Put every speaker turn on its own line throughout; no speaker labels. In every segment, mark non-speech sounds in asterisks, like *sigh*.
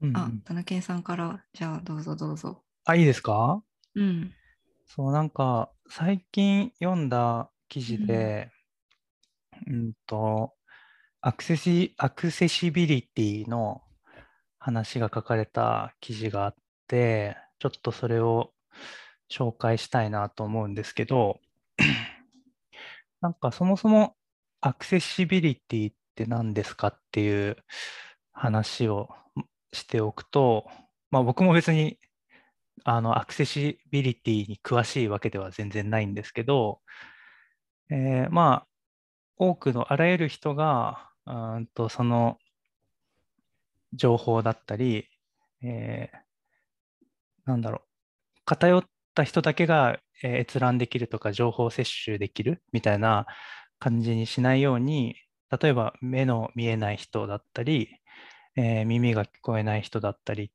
うんうん
あ、田中健さんから、じゃあどうぞどうぞ。
あ、いいですか？
うん。
そう、なんか、最近読んだ記事で、うんと、アクセシ、アクセシビリティの話が書かれた記事があって、ちょっとそれを紹介したいなと思うんですけど、なんかそもそもアクセシビリティって何ですかっていう話をしておくと、まあ僕も別にあのアクセシビリティに詳しいわけでは全然ないんですけど、えーまあ多くのあらゆる人がうんとその情報だったり、えーなんだろう偏った人だけが閲覧できるとか情報摂取できるみたいな感じにしないように例えば目の見えない人だったり、えー耳が聞こえない人だったり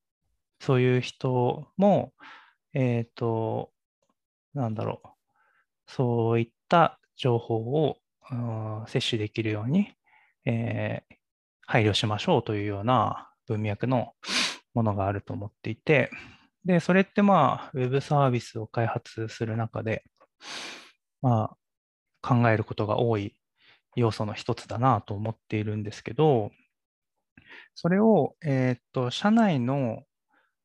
そういう人もえっとなんだろうそういった情報を摂取できるように、えー配慮しましょうというような文脈のものがあると思っていて、で、それってまあ、ウェブサービスを開発する中で、まあ、考えることが多い要素の一つだなと思っているんですけど、それを、えっと、社内の、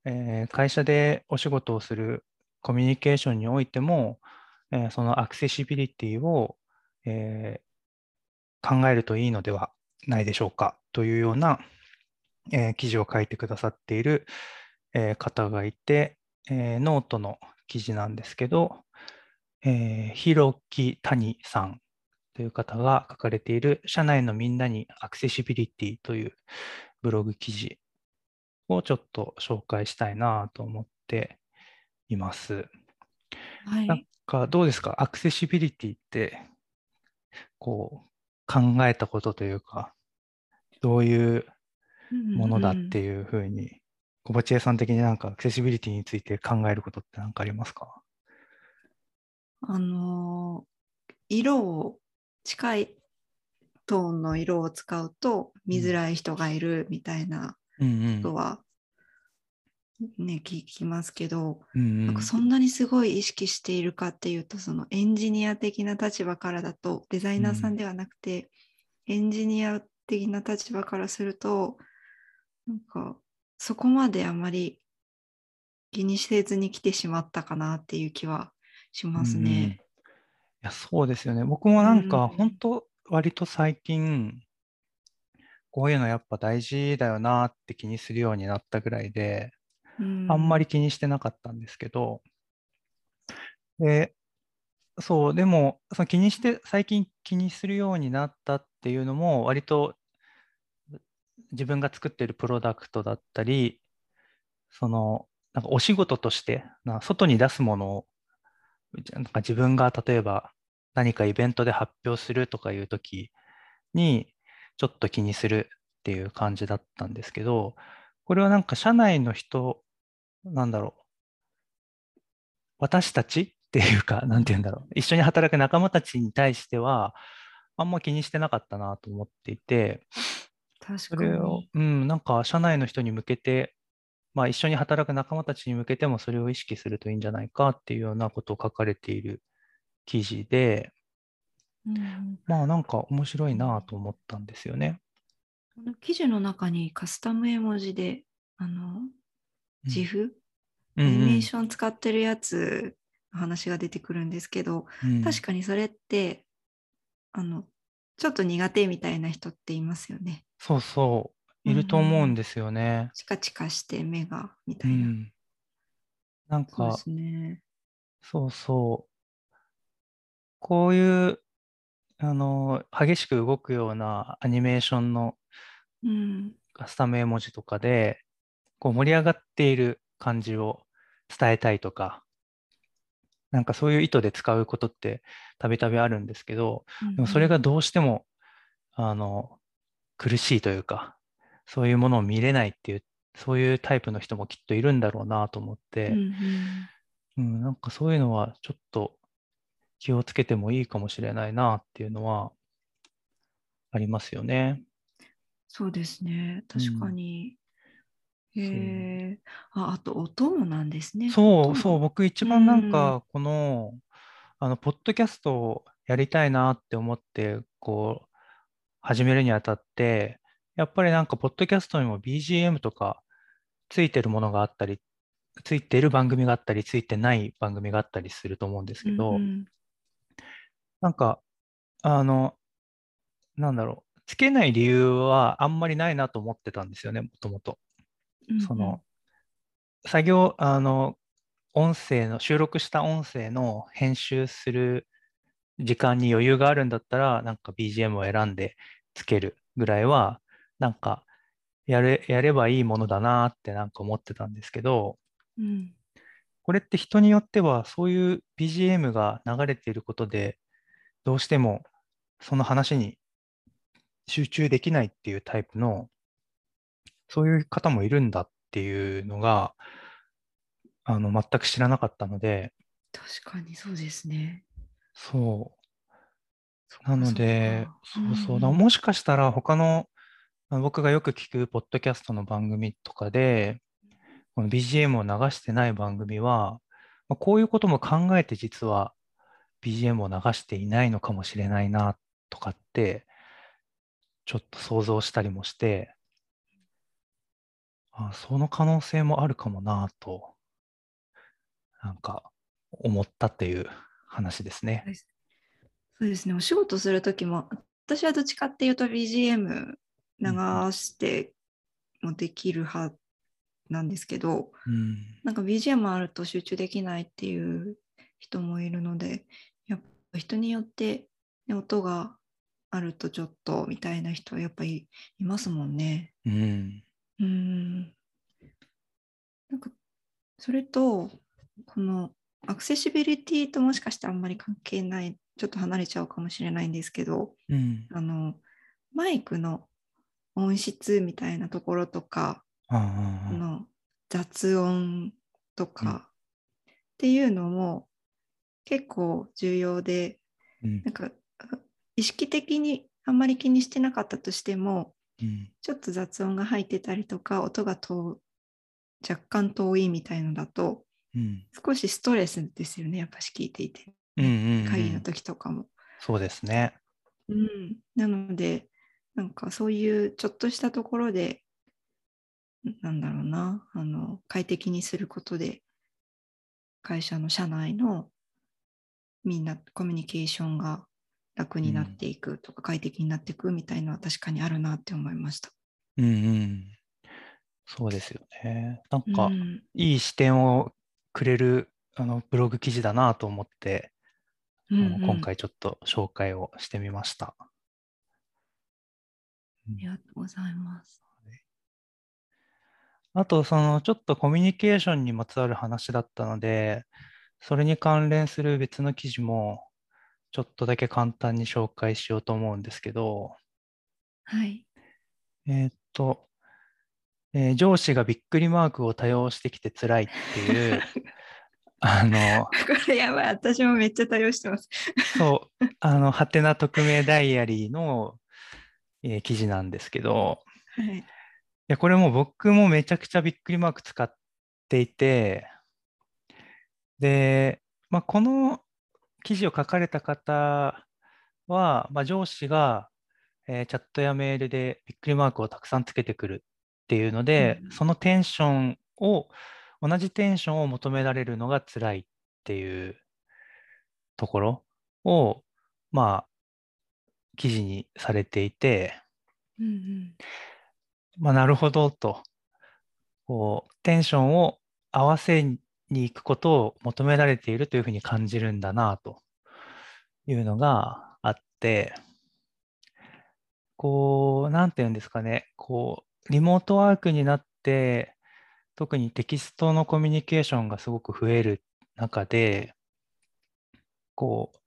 えー会社でお仕事をするコミュニケーションにおいても、えーそのアクセシビリティを、えー考えるといいのではないでしょうかというような、えー記事を書いてくださっている、えー方がいて、えーノートの記事なんですけど、えー、ひろきたにさんという方が書かれている社内のみんなにアクセシビリティというブログ記事をちょっと紹介したいなと思っています。なん
はい。
かどうですか？アクセシビリティってこう考えたことというかどういうものだっていうふうに小鉢江さん的になんかアクセシビリティについて考えることって何かありますか？
あのー色を近いトーンの色を使うと見づらい人がいるみたいな
うん
ことはね、聞きますけど、
うんうん。
なんかそんなにすごい意識しているかっていうとそのエンジニア的な立場からだとデザイナーさんではなくて、エンジニア的な立場からするとなんかそこまであまり気にせずに来てしまったかなっていう気はしますね。
やそうですよね。僕もなん。か
うん
本当割と最近こういうのやっぱ大事だよなって気にするようになったぐらいで、あんまり気にしてなかったんですけど、で、そう、でも、その気にして、最近気にするようになったっていうのも、割と自分が作っているプロダクトだったり、その、なんかお仕事として、な外に出すものを、なんか自分が例えば何かイベントで発表するとかいうときに、ちょっと気にするっていう感じだったんですけど、これはなんか社内の人、なんだろう、私たちっていうか、*laughs* なんて言うんだろう、一緒に働く仲間たちに対しては、あんま気にしてなかったなと思っていて、
確か
それを
に。、
うん、なんか社内の人に向けて、まあ一緒に働く仲間たちに向けてもそれを意識するといいんじゃないかっていうようなことを書かれている記事で、
うん
まあなんか面白いなと思ったんですよね。
この記事の中にカスタム絵文字であの自負、
うん。
アニメーション使ってるやつの話が出てくるんですけど、
うん。
確かにそれってあのちょっと苦手みたいな人っていますよね。
そうそう、いると思うんですよね。
チカチカして目がみ
う
たいな。
ん。なんか
そうね。
そうそう。こういう、あの、激しく動くようなアニメーションの
うん。
カスタム絵文字とかで、こう盛り上がっている感じを伝えたいとか、なんかそういう意図で使うことってたびたびあるんですけど、でもそれがどうしても、あの、苦しいというか、そういうものを見れないっていう、そういうタイプの人もきっといるんだろうなと思って、
うんうん
うん、なんかそういうのはちょっと気をつけてもいいかもしれないなっていうのはありますよね。
そうですね。確かに。へえ。あ、あと音もなんですね。
そう、そう、僕一番なんか、この、あの、ポッドキャストをやりたいなって思って、こう、始めるにあたって、やっぱりなんか、ポッドキャストにも BGM とかついてるものがあったり、ついてる番組があったり、ついてない番組があったりすると思うんですけど、
うん
なんか、あの、なんだろう、つけない理由はあんまりないなと思ってたんですよね、もともと。
うん
その、作業、あの、音声の、収録した音声の編集する時間に余裕があるんだったら、なんか BGM を選んでつけるぐらいは、なんか、やれ、やればいいものだなってなんか思ってたんですけど、
うん
これって人によってはそういう BGM が流れていることで、どうしてもその話に集中できないっていうタイプの、そういう方もいるんだっていうのが、あの、全く知らなかったので、
確かにそうですね。
そう。なので、
そ
うそう。もしかしたら他の僕がよく聞くポッドキャストの番組とかで、この BGM を流してない番組は、まあこういうことも考えて実は BGM を流していないのかもしれないなとかって、ちょっと想像したりもして、あ、その可能性もあるかもなと、なんか思ったっていう話ですね。
そうですね、お仕事するときも、私はどっちかっていうと BGM 流してもできる派なんですけど、
うん。
なんか BGM あると集中できないっていう人もいるので、やっぱ人によって、ね、音があるとちょっとみたいな人はやっぱりいますもんね。
うん。
うーん。なんか、それと、このアクセシビリティともしかしてあんまり関係ない、ちょっと離れちゃうかもしれないんですけど、
うん。
あの、マイクの音質みたいなところとか、の雑音とかっていうのも結構重要で、
うん。
なんか意識的にあんまり気にしてなかったとしても、
うん。
ちょっと雑音が入ってたりとか、音が遠若干遠いみたいのだと、
うん。
少しストレスですよね、やっぱし聞いていて。
うんうんうん。
会議の時とかも。
そうですね。
うん、なので、なんかそういうちょっとしたところで、なんだろうな、あの快適にすることで、会社の社内のみんなコミュニケーションが楽になっていくとか、快適になっていくみたいのは確かにあるなって思いました。
うんうん。そうですよね。なんか、
うん
いい視点をくれるあのブログ記事だなと思って、
うんうん
今回ちょっと紹介をしてみました。
ありがとうございます。
あと、そのちょっとコミュニケーションにまつわる話だったので、それに関連する別の記事もちょっとだけ簡単に紹介しようと思うんですけど、
はい。
えーっと、えー上司がびっくりマークを多用してきて辛いっていう、*laughs* あの、
これやばい、私もめっちゃ対応してます。
そう、あの、はてな匿名ダイアリーの、えー記事なんですけど、
はい。
いや、これもう僕もめちゃくちゃびっくりマーク使っていて、で、まあ、この記事を書かれた方は、まあ、上司が、えーチャットやメールでびっくりマークをたくさんつけてくるっていうので、
うん
そのテンションを、同じテンションを求められるのが辛いっていうところを、まあ、記事にされていて、
うんうん。
まあ、なるほどと、こう、テンションを合わせに行くことを求められているというふうに感じるんだなというのがあって、こう、なんていうんですかね、こう、リモートワークになって、特にテキストのコミュニケーションがすごく増える中で、こう、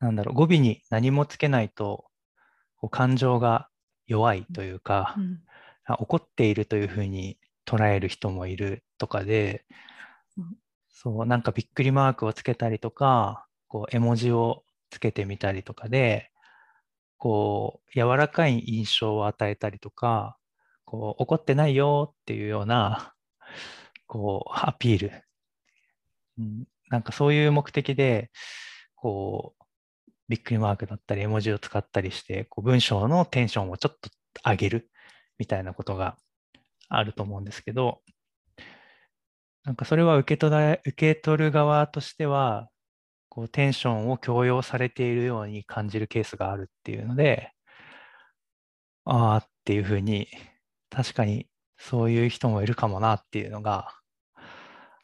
なんだろう、語尾に何もつけないと、こう感情が弱いというか、
うん。
あ怒っているというふうに捉える人もいるとかで
うん、
そう、なんかびっくりマークをつけたりとか、こう絵文字をつけてみたりとかで、こう柔らかい印象を与えたりとか、こう怒ってないよっていうようなこうアピール、うん、なんかそういう目的でこうびっくりマークだったり絵文字を使ったりしてこう文章のテンションをちょっと上げるみたいなことがあると思うんですけどなんかそれは受け取ら受け取る側としてはこうテンションを強要されているように感じるケースがあるっていうのでああっていうふうに確かにそういう人もいるかもなっていうのが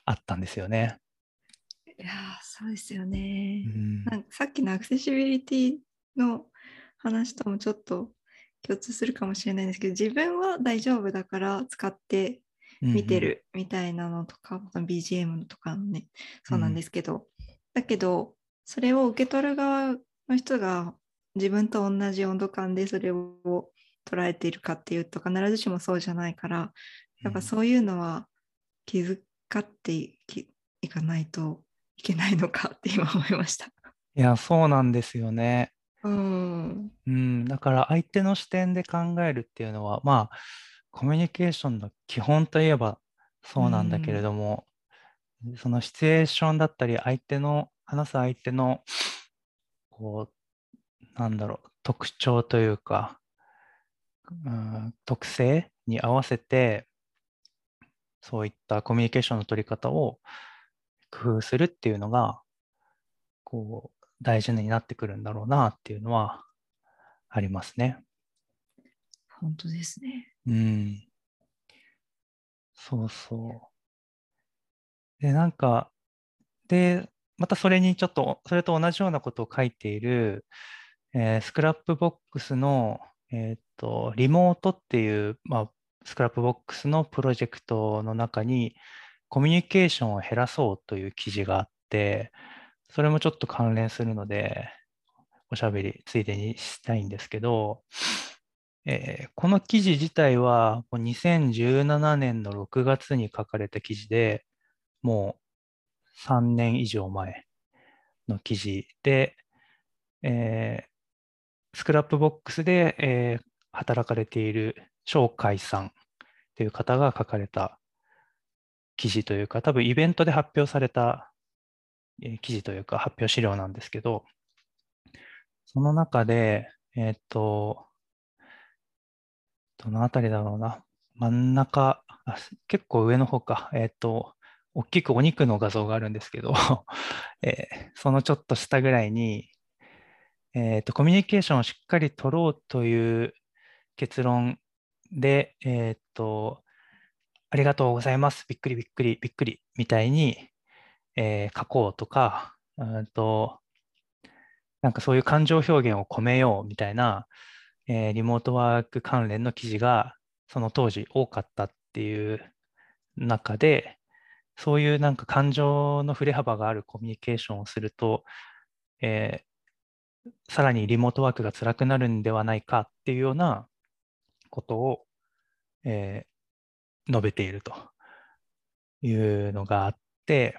あったんですよね。
いやそうですよね、うん、なんかさっきのアクセシビリティの話ともちょっと共通するかもしれないんですけど自分は大丈夫だから使って見てるみたいなのとか、うんうん、BGM のとかのねそうなんですけど、うん、だけどそれを受け取る側の人が自分と同じ温度感でそれを捉えているかっていうと必ずしもそうじゃないからやっぱそういうのは気遣っていかないといけないのかって今思いました。
いやそうなんですよね。
うん、
うん、だから相手の視点で考えるっていうのはまあコミュニケーションの基本といえばそうなんだけれども、うん、そのシチュエーションだったり相手の話す相手のこうなんだろう特徴というかうん、特性に合わせてそういったコミュニケーションの取り方を工夫するっていうのがこう大事になってくるんだろうなっていうのはありますね。
本当ですね。
うん。そうそう。で、なんか、で、またそれにちょっと、それと同じようなことを書いている、えー、 Scrapbox のえっ、と、リモートっていう、まあ、 Scrapbox のプロジェクトの中に、コミュニケーションを減らそうという記事があって、それもちょっと関連するので、おしゃべりついでにしたいんですけど、えー、この記事自体は2017年の6月に書かれた記事で、もう3年以上前の記事で、えー、 Scrapbox で、えー、働かれている shokai さんという方が書かれた記事というか、多分イベントで発表された、記事というか発表資料なんですけど、その中で、えっ、ー、と、どのあたりだろうな、真ん中、あ結構上の方か、えっ、ー、と、大きくお肉の画像があるんですけど、*laughs* えー、そのちょっと下ぐらいに、えーと、コミュニケーションをしっかり取ろうという結論で、えーと、ありがとうございます、びっくりびっくりびっくりみたいに、えー、書こうとか、うんと、なんかそういう感情表現を込めようみたいな、えー、リモートワーク関連の記事がその当時多かったっていう中で、そういうなんか感情の振れ幅があるコミュニケーションをすると、えー、さらにリモートワークが辛くなるんではないかっていうようなことを、えー、述べていると。いうのがあって、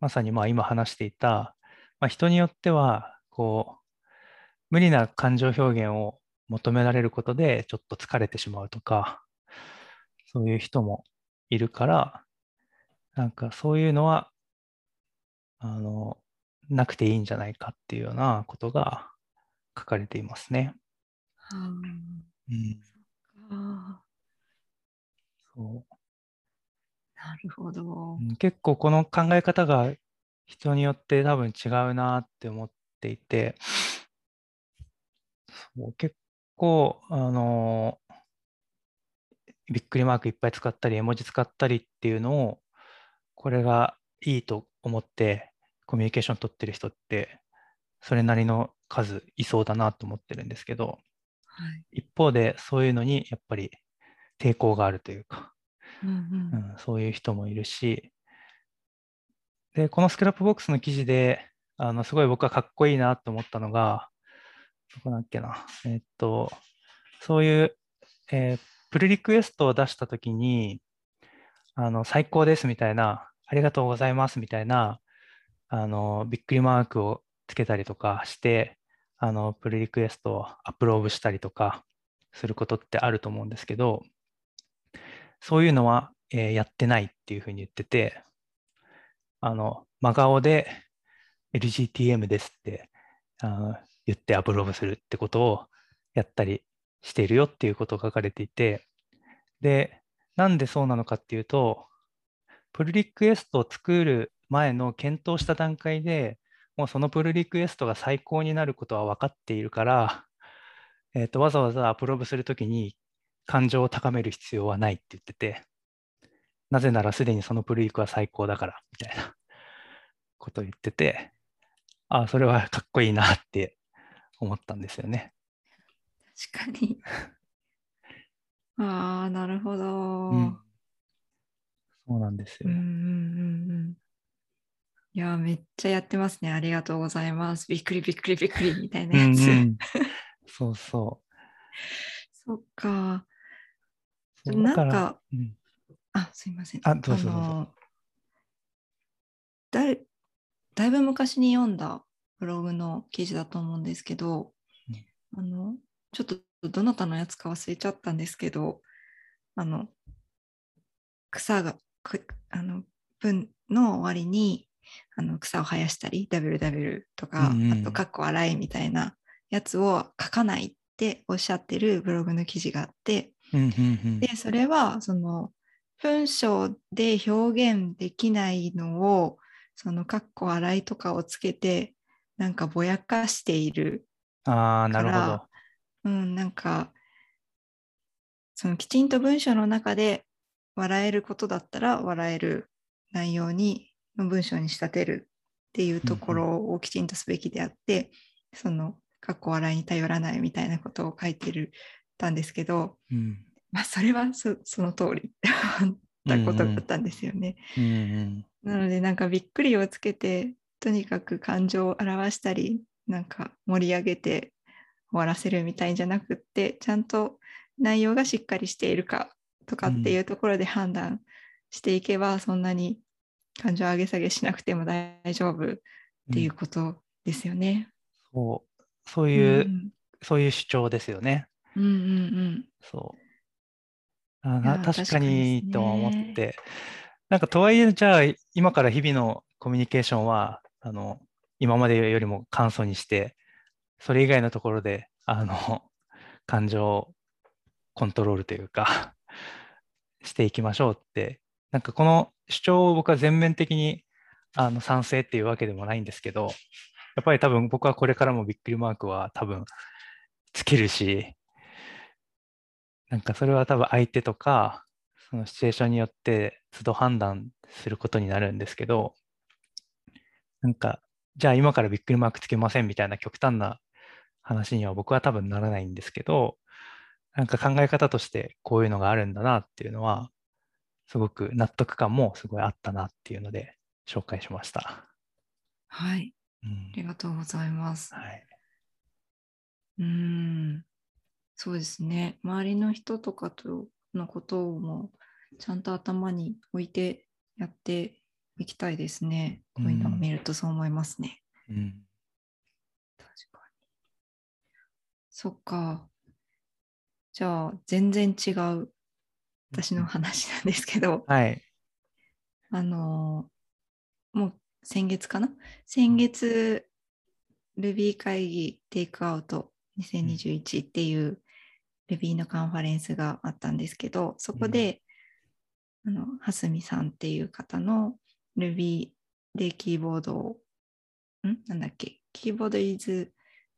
まさにまあ今話していた、まあ、人によってはこう無理な感情表現を求められることでちょっと疲れてしまうとかそういう人もいるからなんかそういうのはあのなくていいんじゃないかっていうようなことが書かれていますね。
はあ、なるほど、
結構この考え方が人によって多分違うなって思っていて。そう結構あのびっくりマークいっぱい使ったり絵文字使ったりっていうのをこれがいいと思ってコミュニケーション取ってる人って、それなりの数いそうだなと思ってるんですけど、
はい、
一方でそういうのにやっぱり抵抗があるというか、
うん、うん。
うん、そういう人もいるし、で、この Scrapbox の記事で、あのすごい僕はかっこいいなと思ったのが、どこだっけな、えっと、そういう、えー、 pull request を出したときに、あの最高ですみたいな、ありがとうございますみたいな、あの、びっくりマークをつけたりとかして、あの、 pull request をアップロードしたりとかすることってあると思うんですけど、そういうのは、えーやってないっていうふうに言ってて、あの、真顔で LGTM ですってあー言ってアップロードするってことをやったりしているよっていうことが書かれていて、で、なんでそうなのかっていうと、プルリクエストを作る前の検討した段階でもうそのプルリクエストが最高になることは分かっているから、えーとわざわざアプロードするときに感情を高める必要はないって言ってて、なぜならすでにそのプルリクは最高だから、みたいな *laughs* ことを言ってて、ああ、それはかっこいいなって思ったんですよね。
確かに。ああ、なるほど。
うんそうなんですよ。
うんうんうんうん。いや、めっちゃやってますね。ありがとうございます。びっくりびっくりびっくりみたいなやつ。
うんうんそうそ *laughs*
そっか。なんか、
うん。
あ、すいません。
あどうぞどうぞ。
のだいだいぶ昔に読んだブログの記事だと思うんですけど、あのちょっとどなたのやつか忘れちゃったんですけど、あの草がくあの文の終わりにあの草を生やしたり WW とか、
うんうん。
あとかっこ洗いみたいなやつを書かないっておっしゃってるブログの記事があって、
うんうんうん
で、それは、その、文章で表現できないのを、その、かっこ洗いとかをつけて、なんかぼやかしている。
ああ、なるほど
から。うん、なんか、そのきちんと文章の中で笑えることだったら笑える内容に文章に仕立てるっていうところをきちんとすべきであって、そのかっこ笑いに頼らないみたいなことを書いてるたんですけど、
うん
まあ、それはそ *laughs* その通りだったことだったんですよね。
うんうん
なのでなんかびっくりをつけてとにかく感情を表したりなんか盛り上げて終わらせるみたいじゃなくってちゃんと内容がしっかりしているかとかっていうところで判断していけば、そんなに感情上げ下げしなくても大丈夫っていうことですよね。
そうそういう、
ん
そういう主張ですよね。
うんうんうん。
そう。あな確か
に
とは思って、なんかとはいえ、じゃあ今から日々のコミュニケーションは、あの、今までよりも簡素にして、それ以外のところで、あの、*laughs* 感情をコントロールというか、*laughs* していきましょうって、なんかこの主張を僕は全面的にあの賛成っていうわけでもないんですけど、やっぱり多分僕はこれからもびっくりマークは多分つけるし、なんかそれは多分相手とか、そのシチュエーションによって都度判断することになるんですけど、なんか、じゃあ今からびっくりマークつけませんみたいな極端な話には僕は多分ならないんですけど、なんか考え方としてこういうのがあるんだなっていうのは、すごく納得感もすごいあったなっていうので紹介しました。
はい
うん
ありがとうございます。
はい。
うーん、そうですね。周りの人とかとのこともちゃんと頭に置いてやっていきたいですね。こういうのを見るとそう思いますね。
うん。
確かに。そっか。じゃあ、全然違う私の話なんですけど、
はい。*laughs*
あのーもう先月かな？先月、Ruby 会議テイクアウト2021っていう Ruby のカンファレンスがあったんですけど、そこで、あの、はすみさんっていう方の Ruby でキーボードを、ん？なんだっけ？キーボード is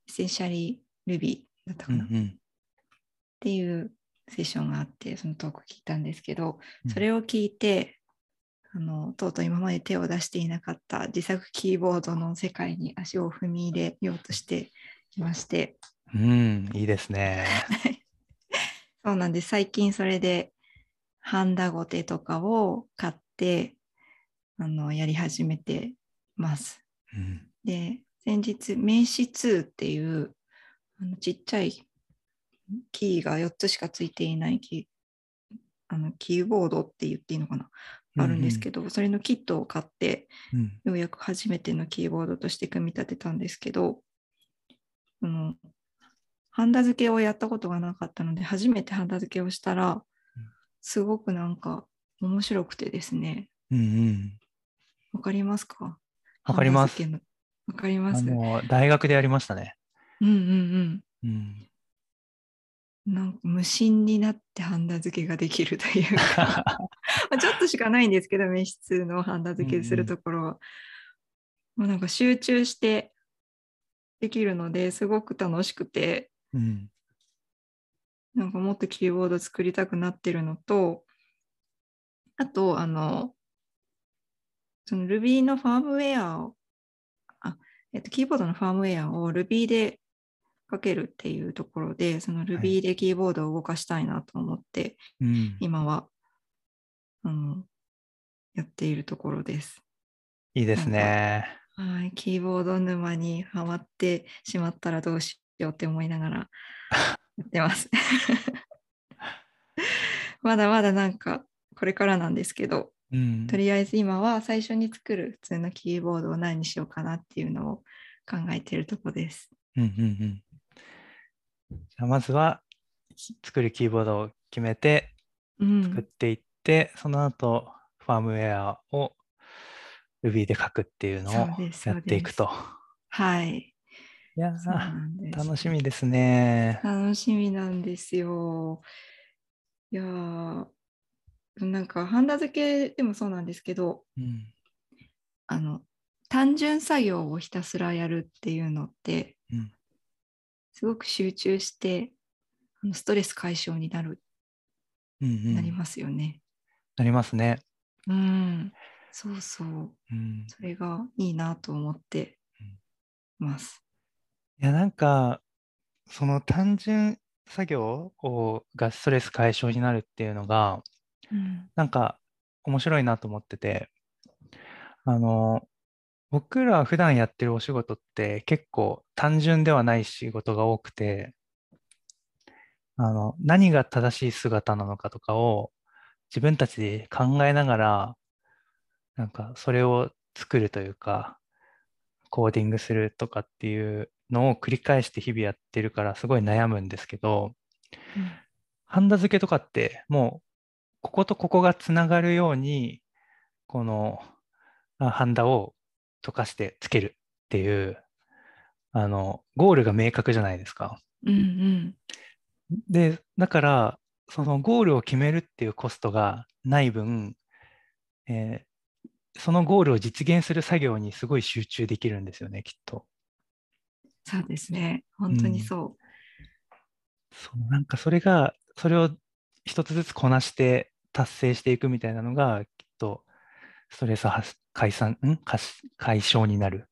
essentially Ruby だったかな、っ
うんうん。
ていうセッションがあって、そのトーク聞いたんですけど、
うん。
それを聞いて、あのとうとう今まで手を出していなかった自作キーボードの世界に足を踏み入れようとしていまして、
うん、いいですね。*laughs*
そうなんです。最近それでハンダゴテとかを買ってあのやり始めてます。
うん
で、先日名詞2っていうあのちっちゃいキーが4つしかついていないキーあのキーボードって言っていいのかな、あるんですけど、それのキットを買って、
うん
ようやく初めてのキーボードとして組み立てたんですけど、あのハンダ付けをやったことがなかったので、初めてハンダ付けをしたら、すごくなんか面白くてですね。
うんうん。
わかりますか？
わかります
わかります。
大学でやりましたね。
うんうん
うん。
うん。なんか無心になってハンダ付けができるというか *laughs* まあちょっとしかないんですけど、召使のハンダ付けするところは。もうなんか集中してできるのですごく楽しくて、
うん。
なんかもっとキーボード作りたくなってるのと、あと、あの、その Ruby のファームウェアを、あ、えっと、キーボードのファームウェアを Ruby で書けるっていうところで、その Ruby でキーボードを動かしたいなと思って、
うん。
今は、あの、やっているところです。
いいですね。
はい、キーボード沼にはまってしまったらどうしようって思いながら *laughs* やってます。*laughs* まだまだなんかこれからなんですけど、
うん。
とりあえず今は最初に作る普通のキーボードを何にしようかなっていうのを考えているとこです。
うんうんうん。じゃあまずはき作るキーボードを決めて
うん、
作っていって、その後ファームウェアを Ruby で書くっていうのをやっていくと。
はい。
いや。楽しみですね。
楽しみなんですよ。いやーなんかハンダ付けでもそうなんですけど、
うん。
あの単純作業をひたすらやるっていうのって、
うん
すごく集中してあのストレス解消になる、
うんうん
なりますよね。
なりますね。
うん、そうそう。
うん。
それがいいなと思ってます。
いや、なんか、その単純作業をがストレス解消になるっていうのが、
うん、
なんか面白いなと思ってて、あの、僕ら普段やってるお仕事って結構単純ではない仕事が多くて、あの、何が正しい姿なのかとかを自分たちで考えながら、なんかそれを作るというか、コーディングするとかっていうのを繰り返して日々やってるからすごい悩むんですけど、ハンダ付けとかってもうこことここがつながるようにこのあハンダを溶かしてつけるっていうあのゴールが明確じゃないですか。
うん、うん、
で、だからそのゴールを決めるっていうコストがない分、えーそのゴールを実現する作業にすごい集中できるんですよね、きっと。
そうですね。本当にそ
そう、なんかそれが、それを一つずつこなして達成していくみたいなのが、きっとストレス発解散、ん？解解消になる、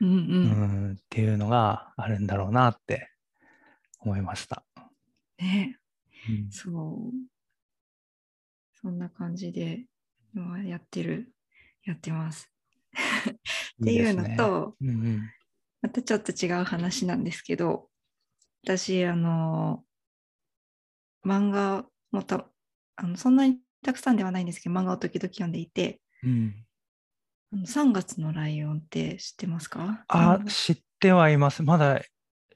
う。うん、う。
うんん、っていうのがあるんだろうなって思いました。
ね、
うん
そう。そんな感じで今やってる、やってます。っていうの
いいですね
と、
うんうん
またちょっと違う話なんですけど、私、あの、漫画もたあのそんなにたくさんではないんですけど、漫画を時々読んでいて、
うん。
あの3月のライオンって知ってますか？
あ、
3
知ってはいます。まだ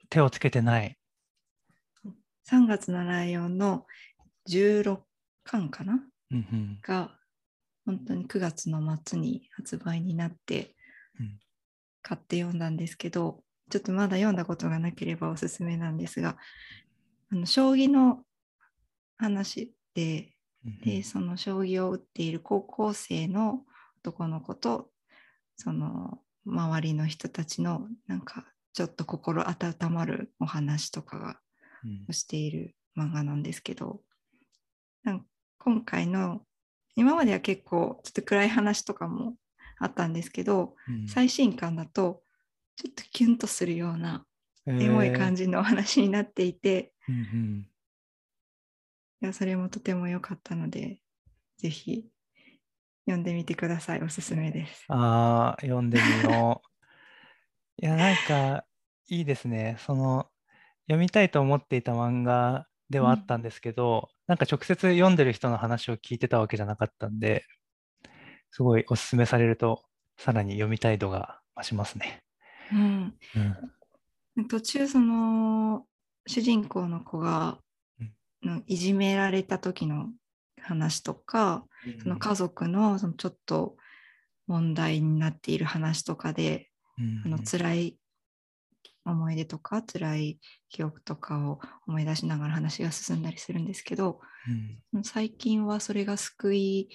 手をつけてない。
3月のライオンの16巻かな？
うんうん。
が本当に9月の末に発売になって
うん
買って読んだんですけど、ちょっとまだ読んだことがなければおすすめなんですがあの将棋の話で
うん
でその将棋を打っている高校生の男の子とその周りの人たちのなんかちょっと心温まるお話とかが
うん。
をしている漫画なんですけどなん今回の今までは結構ちょっと暗い話とかもあったんですけど
うん
最新刊だとちょっとキュンとするようなエモい感
じ。
じのお話になっていて、
うんうん
いやそれもとても良かったのでぜひ読んでみてくださいおすすめです。
ああ、読んでみよう。*laughs* いや、なんか、いいですね。その、読みたいと思っていた漫画ではあったんですけど、なんか直接読んでる人の話を聞いてたわけじゃなかったんで、すごいおすすめされると、さらに読みたい度が増しますね。
うん、
うん。
途中その主人公の子が
うん。
のいじめられた時の話とか、その家族のそのちょっと問題になっている話とかで、あの辛い思い出とか辛い記憶とかを思い出しながら話が進んだりするんですけど、うん、最近はそれが救い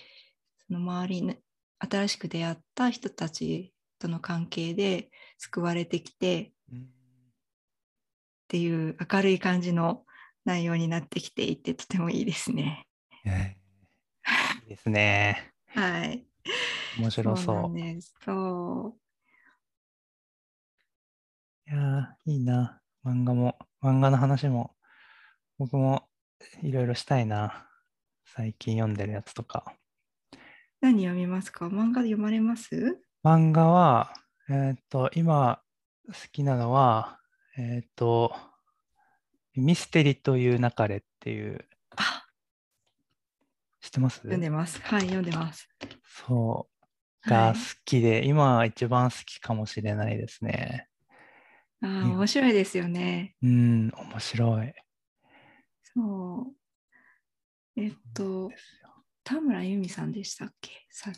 その周りに新しく出会った人たちとの関係で救われてきて、うん、っていう明るい感じの内容になってきていてとてもいいですね。
いいですね。
はい。
面白そう。
そうそう
いやいいな。漫画も、漫画の話も、僕もいろいろしたいな。最近読んでるやつとか。
何読みますか？漫画読まれます？
漫画は、えっ、と、今好きなのは、えっ、と、ミステリという流れっていう。知ってます？
読んでます。はい、読んでます。
そう。が好きで、はい、今は一番好きかもしれないですね。
ああ、面白いですよね。
うん、面白い。
そう。えっと、田村由美さんでしたっけ？さ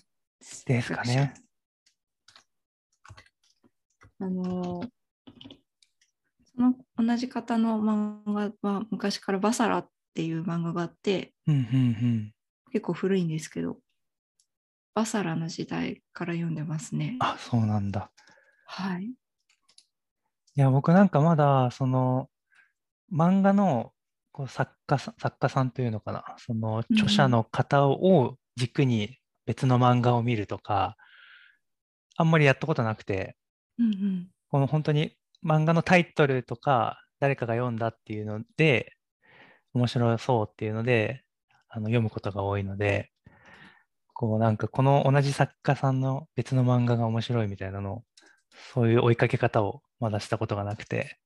ですかね。
あの、その同じ方の漫画は昔からバサラっていう漫画があって、
うんうんうん、
結構古いんですけど、バサラの時代から読んでますね。
あ、そうなんだ。
はい。
いや、僕なんかまだ、その、漫画のこう作家さ作家さんというのかな、その著者の方を軸に別の漫画を見るとか、あんまりやったことなくて、
うんうん、
この本当に漫画のタイトルとか、誰かが読んだっていうので、面白そうっていうので、あの読むことが多いので、こうなんかこの同じ作家さんの別の漫画が面白いみたいなのをそういう追いかけ方をまだしたことがなくて、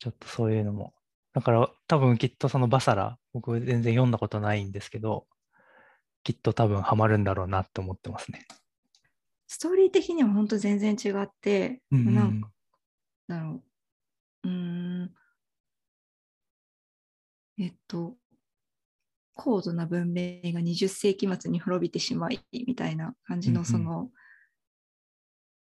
ちょっとそういうのも。だから多分きっとそのバサラ、僕全然読んだことないんですけど、きっと多分ハマるんだろうなって思ってますね。
ストーリー的には本当全然違って、うんうん、なんか、だろう、うん、えっと、高度な文明が20世紀末に滅びてしまいみたいな感じのその、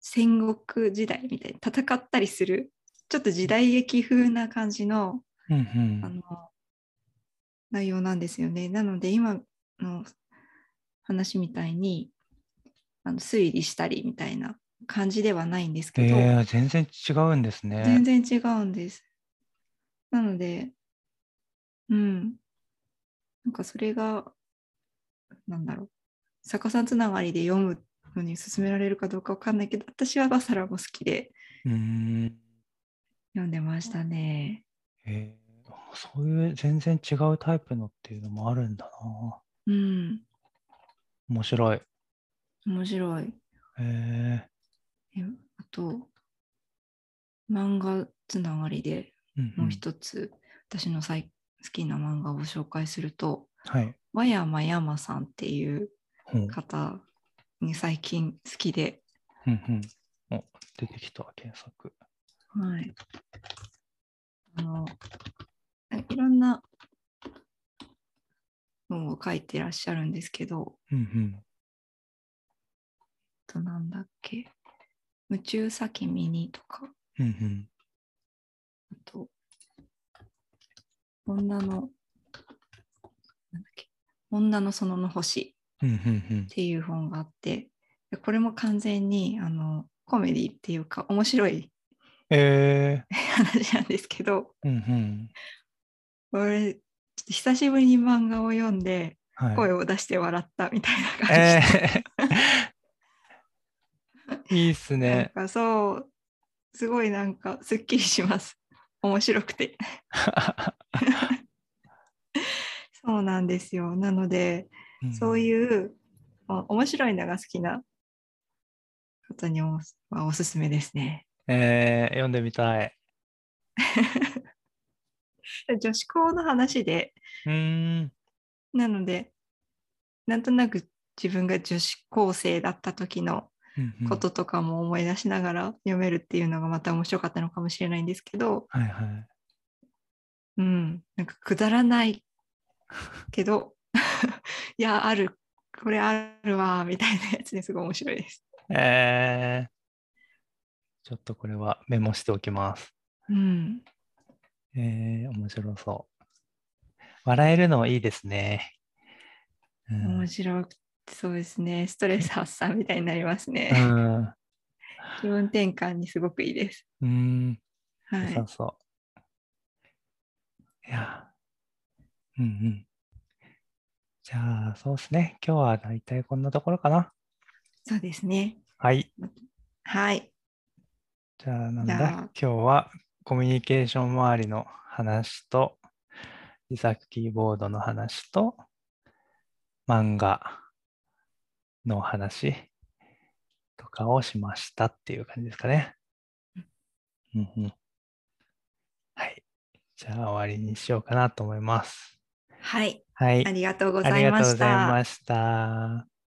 戦国時代みたいに戦ったりするちょっと時代劇風な感じの
うんうん、
あの内容なんですよね。なので今の話みたいにあの推理したりみたいな感じではないんですけど、
えー、全然違うんですね。
全然違うんです。なので、うん、なんかそれが、なんだろう、逆さつながりで読むのに勧められるかどうかわかんないけど、私はバサラも好きで読んでましたね。
えー、そういう全然違うタイプのっていうのもあるんだ
な。うん。
面白い。
面白い。
え
ー、あと、漫画つながりでもう一つ、うんうん、私の最好きな漫画を紹介すると、
はい、
和山山さんっていう方に最近好きで。
うんうん、お出てきた、検索。
はい。あのいろんな本を書いてらっしゃるんですけど、
うんうん、
となんだっけ？宇宙先ミニとか、
うんうん、
あと女のなんだっけ？女の園の星。っていう本があって、これも完全にあのコメディっていうか面白い
えー、*laughs*
話なんですけど、
うんうん、
俺久しぶりに漫画を読んで、声を出して笑ったみたいな感じで、
えー、*laughs* いいっすね。
なんかそうすごいなんかすっきりします。面白くて。そうなんですよ。なので、うん、そういう面白いのが好きな方にはおすすめですね。
えー、読んでみたい。*laughs*
女子校の話で、
うん。
なので、なんとなく自分が女子高生だった時のこととかも思い出しながら読めるっていうのがまた面白かったのかもしれないんですけど、
はいはい、
うん、なんかくだらない *laughs* けど *laughs* いや、ある、これあるわ、みたいなやつですごい面白いです。
えー、ちょっとこれはメモしておきます。
うん。
えー、面白そう。笑えるのいいですね。うん
面白くそうですね。ストレス発散みたいになりますね。
うん。
気分転換にすごくいいです。
うん。
はい。
良さそう。いや。うんうん。じゃあ、そうですね。今日はだいたいこんなところかな。
そうですね。
はい。
はい。
じゃあ、なんだ？今日はコミュニケーション周りの話と、自作キーボードの話と、漫画の話とかをしましたっていう感じですかね。うんうん。はい。じゃあ、終わりにしようかなと思います。
はい。
はい。
ありがとうござ
ありがとうご
いました。
ざいました。